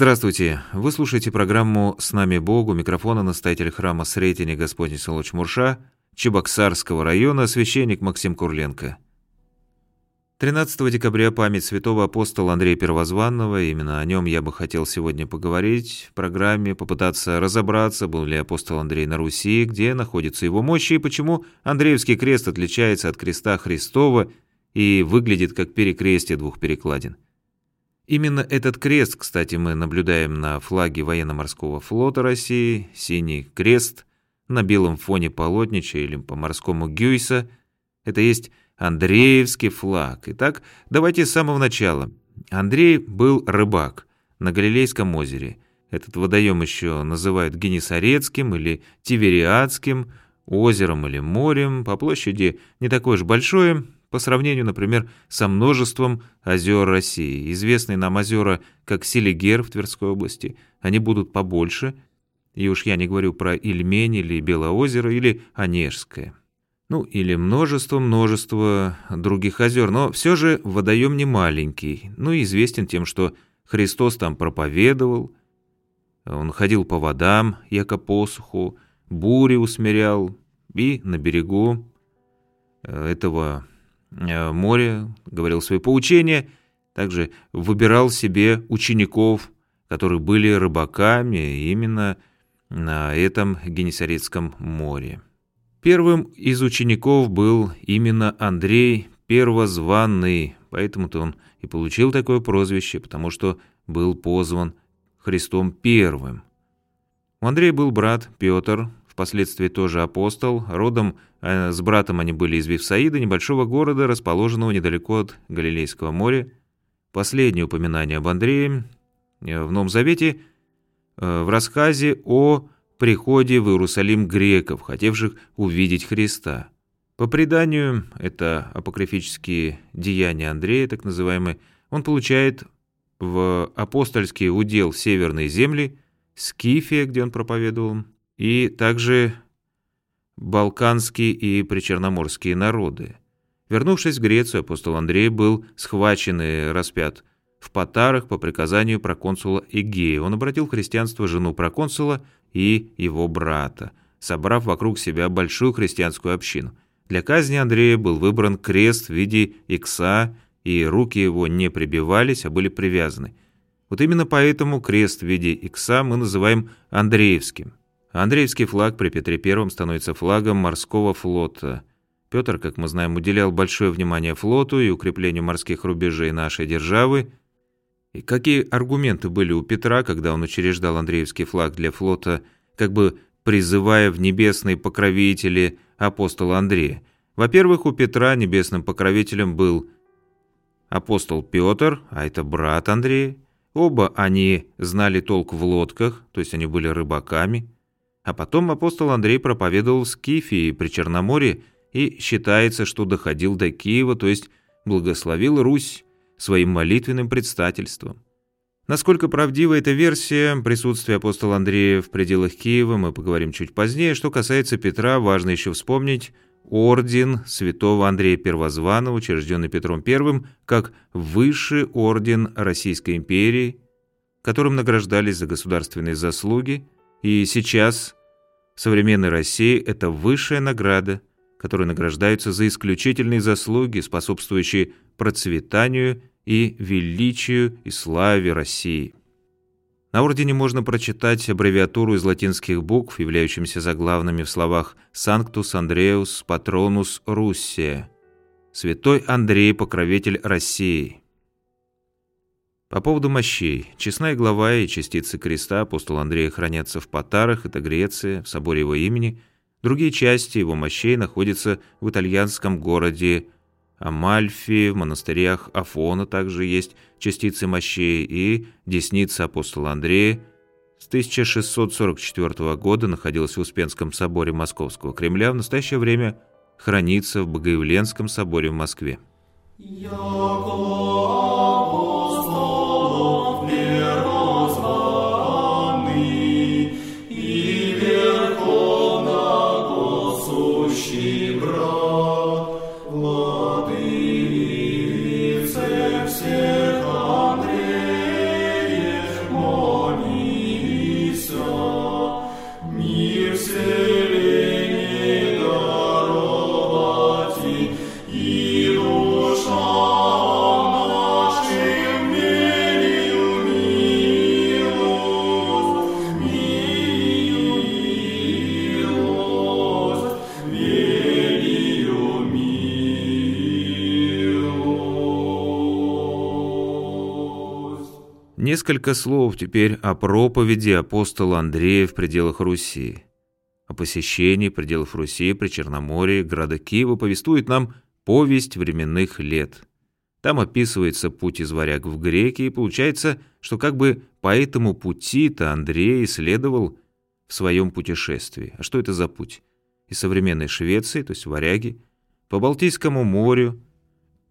Здравствуйте! Вы слушаете программу «С нами Богу» микрофона настоятель храма Сретения Господень Солоч Мурша, Чебоксарского района, священник Максим Курленко. 13 декабря память святого апостола Андрея Первозванного, именно о нем я бы хотел сегодня поговорить в программе, попытаться разобраться, был ли апостол Андрей на Руси, где находится его мощь и почему Андреевский крест отличается от креста Христова и выглядит как перекрестие двух перекладин. Именно этот крест, кстати, мы наблюдаем на флаге военно-морского флота России, синий крест на белом фоне полотнича или по-морскому Гюйса. Это есть Андреевский флаг. Итак, давайте с самого начала. Андрей был рыбак на Галилейском озере. Этот водоем еще называют Генесарецким или Тивериадским, озером или морем. По площади не такое уж большое, по сравнению, например, со множеством озер России. Известные нам озера, как Селигер в Тверской области, они будут побольше, и уж я не говорю про Ильмень или Белоозеро или Онежское. Ну, или множество-множество других озер, но все же водоем не маленький, ну и известен тем, что Христос там проповедовал, он ходил по водам, яко посуху, бури усмирял, и на берегу э, этого море, говорил свои поучения, также выбирал себе учеников, которые были рыбаками именно на этом Генесарецком море. Первым из учеников был именно Андрей Первозванный, поэтому-то он и получил такое прозвище, потому что был позван Христом Первым. У Андрея был брат Петр, впоследствии тоже апостол. Родом э, с братом они были из Вифсаида, небольшого города, расположенного недалеко от Галилейского моря. Последнее упоминание об Андрее э, в Новом Завете э, в рассказе о приходе в Иерусалим греков, хотевших увидеть Христа. По преданию, это апокрифические деяния Андрея, так называемые, он получает в апостольский удел северной земли, Скифия, где он проповедовал, и также балканские и причерноморские народы. Вернувшись в Грецию, апостол Андрей был схвачен и распят в Патарах по приказанию проконсула Игея. Он обратил в христианство жену проконсула и его брата, собрав вокруг себя большую христианскую общину. Для казни Андрея был выбран крест в виде икса, и руки его не прибивались, а были привязаны. Вот именно поэтому крест в виде икса мы называем Андреевским. Андреевский флаг при Петре I становится флагом морского флота. Петр, как мы знаем, уделял большое внимание флоту и укреплению морских рубежей нашей державы. И какие аргументы были у Петра, когда он учреждал Андреевский флаг для флота, как бы призывая в небесные покровители апостола Андрея? Во-первых, у Петра небесным покровителем был апостол Петр, а это брат Андрея. Оба они знали толк в лодках, то есть они были рыбаками. А потом апостол Андрей проповедовал в Скифии при Черноморье и считается, что доходил до Киева, то есть благословил Русь своим молитвенным предстательством. Насколько правдива эта версия присутствия апостола Андрея в пределах Киева, мы поговорим чуть позднее. Что касается Петра, важно еще вспомнить орден святого Андрея Первозванного, учрежденный Петром I, как высший орден Российской империи, которым награждались за государственные заслуги, и сейчас в современной России это высшая награда, которой награждаются за исключительные заслуги, способствующие процветанию и величию и славе России. На ордене можно прочитать аббревиатуру из латинских букв, являющимися заглавными в словах «Санктус Андреус Патронус Руссия» – «Святой Андрей, покровитель России». По поводу мощей. Честная глава и частицы креста апостола Андрея хранятся в Патарах, это Греция, в соборе его имени. Другие части его мощей находятся в итальянском городе Амальфи, в монастырях Афона также есть частицы мощей и десница апостола Андрея с 1644 года находилась в Успенском соборе Московского Кремля, в настоящее время хранится в Богоявленском соборе в Москве. всех Несколько слов теперь о проповеди апостола Андрея в пределах Руси. О посещении пределов Руси при Черноморье, града Киева повествует нам повесть временных лет. Там описывается путь из варяг в греки, и получается, что как бы по этому пути-то Андрей исследовал в своем путешествии. А что это за путь? Из современной Швеции, то есть варяги, по Балтийскому морю,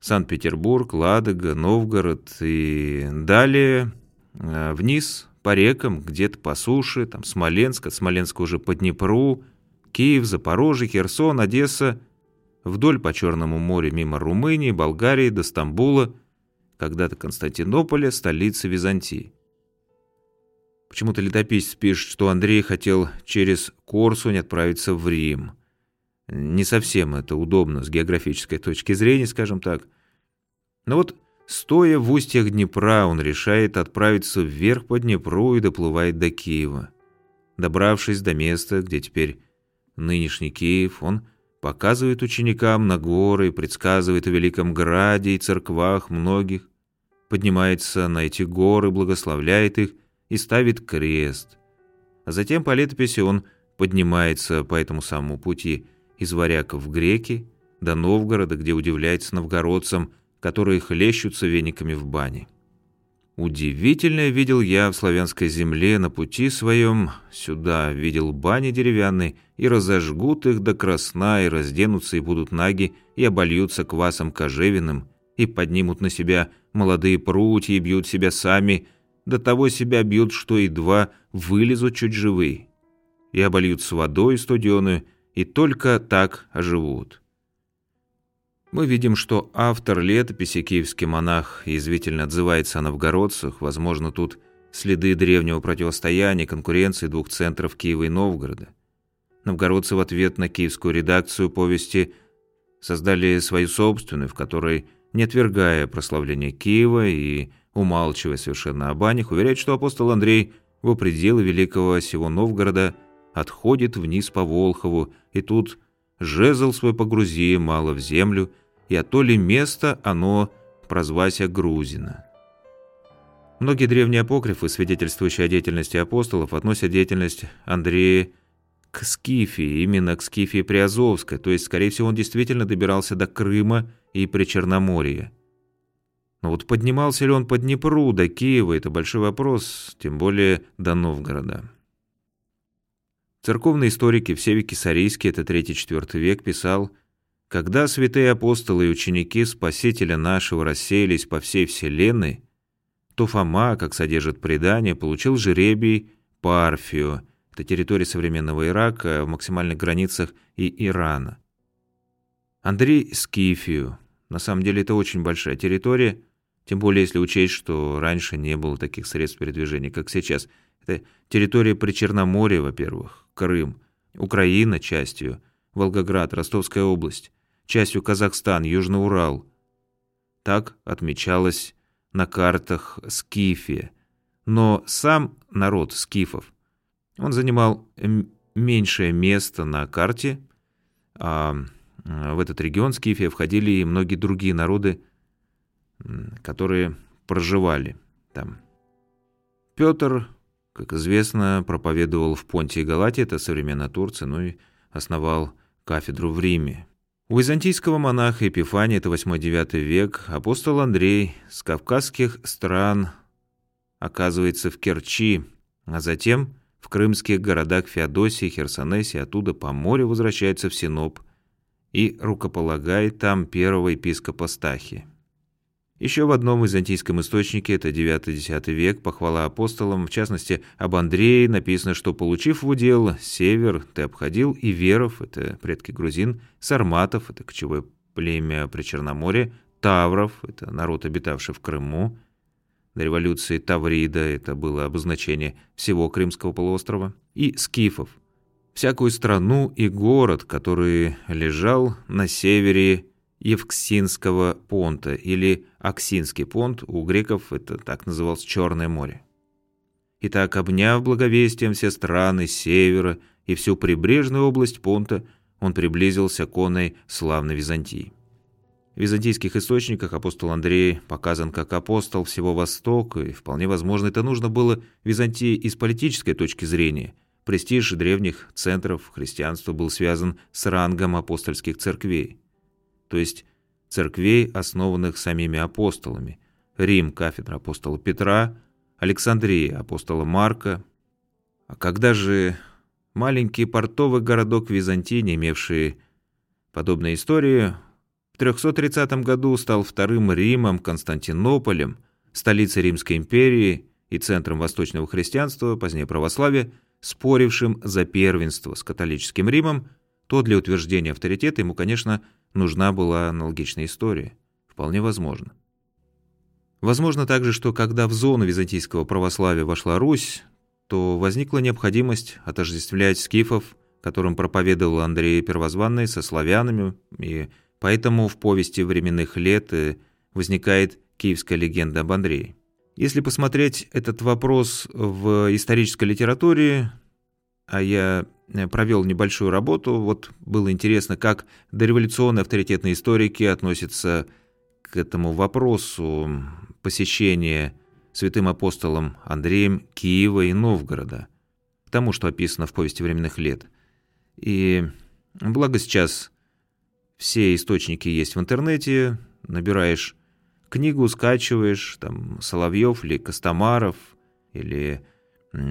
Санкт-Петербург, Ладога, Новгород и далее э, вниз по рекам, где-то по суше, там Смоленск, от Смоленска уже по Днепру, Киев, Запорожье, Херсон, Одесса, вдоль по Черному морю мимо Румынии, Болгарии до Стамбула, когда-то Константинополя, столицы Византии. Почему-то летописец пишет, что Андрей хотел через Корсунь отправиться в Рим. Не совсем это удобно с географической точки зрения, скажем так. Но вот, стоя в устьях Днепра, он решает отправиться вверх по Днепру и доплывает до Киева. Добравшись до места, где теперь нынешний Киев, он показывает ученикам на горы, предсказывает о великом граде и церквах многих, поднимается на эти горы, благословляет их и ставит крест. А затем по летописи он поднимается по этому самому пути – из варяков греки, до Новгорода, где удивляется новгородцам, которые хлещутся вениками в бане. Удивительное видел я в славянской земле на пути своем сюда, видел бани деревянные, и разожгут их до красна, и разденутся, и будут наги, и обольются квасом кожевиным, и поднимут на себя молодые прутья, и бьют себя сами, до того себя бьют, что едва вылезут чуть живые, и обольются водой студеную, и только так оживут. Мы видим, что автор летописи, киевский монах, язвительно отзывается о новгородцах, возможно, тут следы древнего противостояния, конкуренции двух центров Киева и Новгорода. Новгородцы в ответ на киевскую редакцию повести создали свою собственную, в которой, не отвергая прославление Киева и умалчивая совершенно о банях, уверяет, что апостол Андрей во пределы великого сего Новгорода – отходит вниз по Волхову, и тут жезл свой погрузи мало в землю, и а то ли место оно прозвася Грузина. Многие древние апокрифы, свидетельствующие о деятельности апостолов, относят деятельность Андрея к Скифии, именно к Скифии Приазовской, то есть, скорее всего, он действительно добирался до Крыма и Причерноморья. Но вот поднимался ли он по Днепру до Киева, это большой вопрос, тем более до Новгорода. Церковный историк Евсевий Кисарийский, это 3-4 век, писал, «Когда святые апостолы и ученики Спасителя нашего рассеялись по всей вселенной, то Фома, как содержит предание, получил жеребий Парфию, это территория современного Ирака в максимальных границах и Ирана. Андрей – Скифию. На самом деле это очень большая территория, тем более если учесть, что раньше не было таких средств передвижения, как сейчас. Это территория Причерноморья, во-первых, Крым, Украина частью, Волгоград, Ростовская область, частью Казахстан, Южный Урал. Так отмечалось на картах Скифия. Но сам народ скифов, он занимал меньшее место на карте, а в этот регион Скифия входили и многие другие народы, которые проживали там. Петр как известно, проповедовал в Понтии и Галатии, это современная Турция, ну и основал кафедру в Риме. У византийского монаха Епифания, это 8-9 век, апостол Андрей с кавказских стран оказывается в Керчи, а затем в крымских городах Феодосии, Херсонесе, оттуда по морю возвращается в Синоп и рукополагает там первого епископа Стахи. Еще в одном византийском источнике, это 9-10 век, похвала апостолам, в частности, об Андрее написано, что, получив в удел север, ты обходил и веров, это предки грузин, сарматов, это кочевое племя при Черноморье, тавров, это народ, обитавший в Крыму, до революции Таврида, это было обозначение всего Крымского полуострова, и скифов, всякую страну и город, который лежал на севере Евксинского понта или Аксинский понт, у греков это так называлось Черное море. Итак, обняв благовестием все страны севера и всю прибрежную область понта, он приблизился к оной славной Византии. В византийских источниках апостол Андрей показан как апостол всего Востока, и вполне возможно, это нужно было Византии и с политической точки зрения. Престиж древних центров христианства был связан с рангом апостольских церквей, то есть церквей, основанных самими апостолами. Рим – кафедра апостола Петра, Александрия – апостола Марка. А когда же маленький портовый городок Византии, имевший подобной истории, в 330 году стал вторым Римом, Константинополем, столицей Римской империи и центром восточного христианства, позднее православия, спорившим за первенство с католическим Римом, то для утверждения авторитета ему, конечно, нужна была аналогичная история. Вполне возможно. Возможно также, что когда в зону византийского православия вошла Русь, то возникла необходимость отождествлять скифов, которым проповедовал Андрей Первозванный, со славянами и Поэтому в повести временных лет э, возникает киевская легенда об Андрее. Если посмотреть этот вопрос в исторической литературе, а я э, провел небольшую работу, вот было интересно, как дореволюционные авторитетные историки относятся к этому вопросу посещения святым апостолом Андреем Киева и Новгорода, тому, что описано в повести временных лет. И благо сейчас все источники есть в интернете, набираешь книгу, скачиваешь, там, Соловьев или Костомаров, или,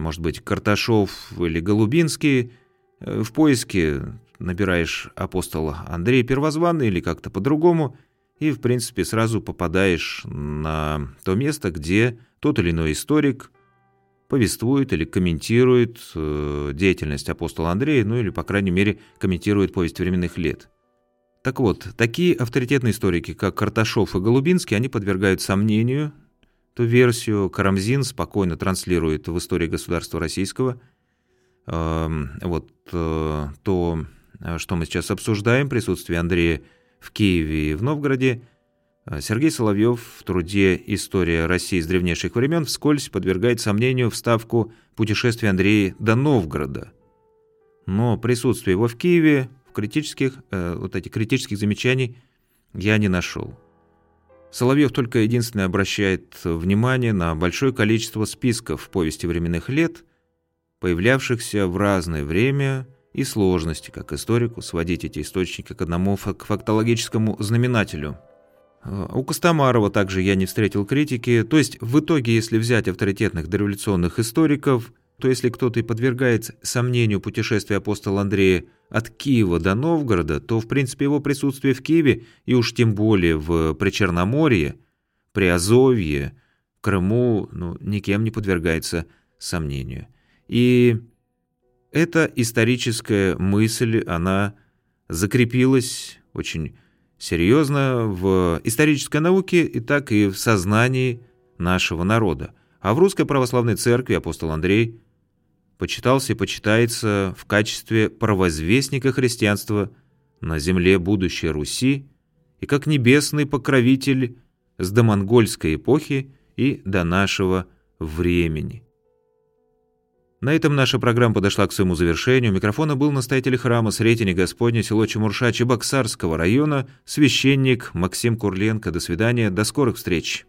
может быть, Карташов или Голубинский, э, в поиске набираешь апостола Андрея Первозванный или как-то по-другому, и, в принципе, сразу попадаешь на то место, где тот или иной историк повествует или комментирует э, деятельность апостола Андрея, ну или, по крайней мере, комментирует повесть временных лет. Так вот, такие авторитетные историки, как Карташов и Голубинский, они подвергают сомнению ту версию. Карамзин спокойно транслирует в истории государства российского. Эм, вот э, то, что мы сейчас обсуждаем, присутствие Андрея в Киеве и в Новгороде, э, Сергей Соловьев в труде «История России с древнейших времен» вскользь подвергает сомнению вставку путешествия Андрея до Новгорода. Но присутствие его в Киеве критических, э, вот этих критических замечаний я не нашел. Соловьев только единственное обращает внимание на большое количество списков в повести временных лет, появлявшихся в разное время, и сложности, как историку, сводить эти источники к одному к фактологическому знаменателю. Э, у Костомарова также я не встретил критики, то есть в итоге, если взять авторитетных дореволюционных историков, то если кто-то и подвергает сомнению путешествия апостола Андрея от Киева до Новгорода, то, в принципе, его присутствие в Киеве, и уж тем более в Причерноморье, Приазовье, Крыму, ну, никем не подвергается сомнению. И эта историческая мысль, она закрепилась очень серьезно в исторической науке и так и в сознании нашего народа. А в Русской Православной Церкви апостол Андрей почитался и почитается в качестве провозвестника христианства на земле будущей Руси и как небесный покровитель с домонгольской эпохи и до нашего времени. На этом наша программа подошла к своему завершению. Микрофона был настоятель храма Сретения Господня, село Чемурша Чебоксарского района, священник Максим Курленко. До свидания, до скорых встреч.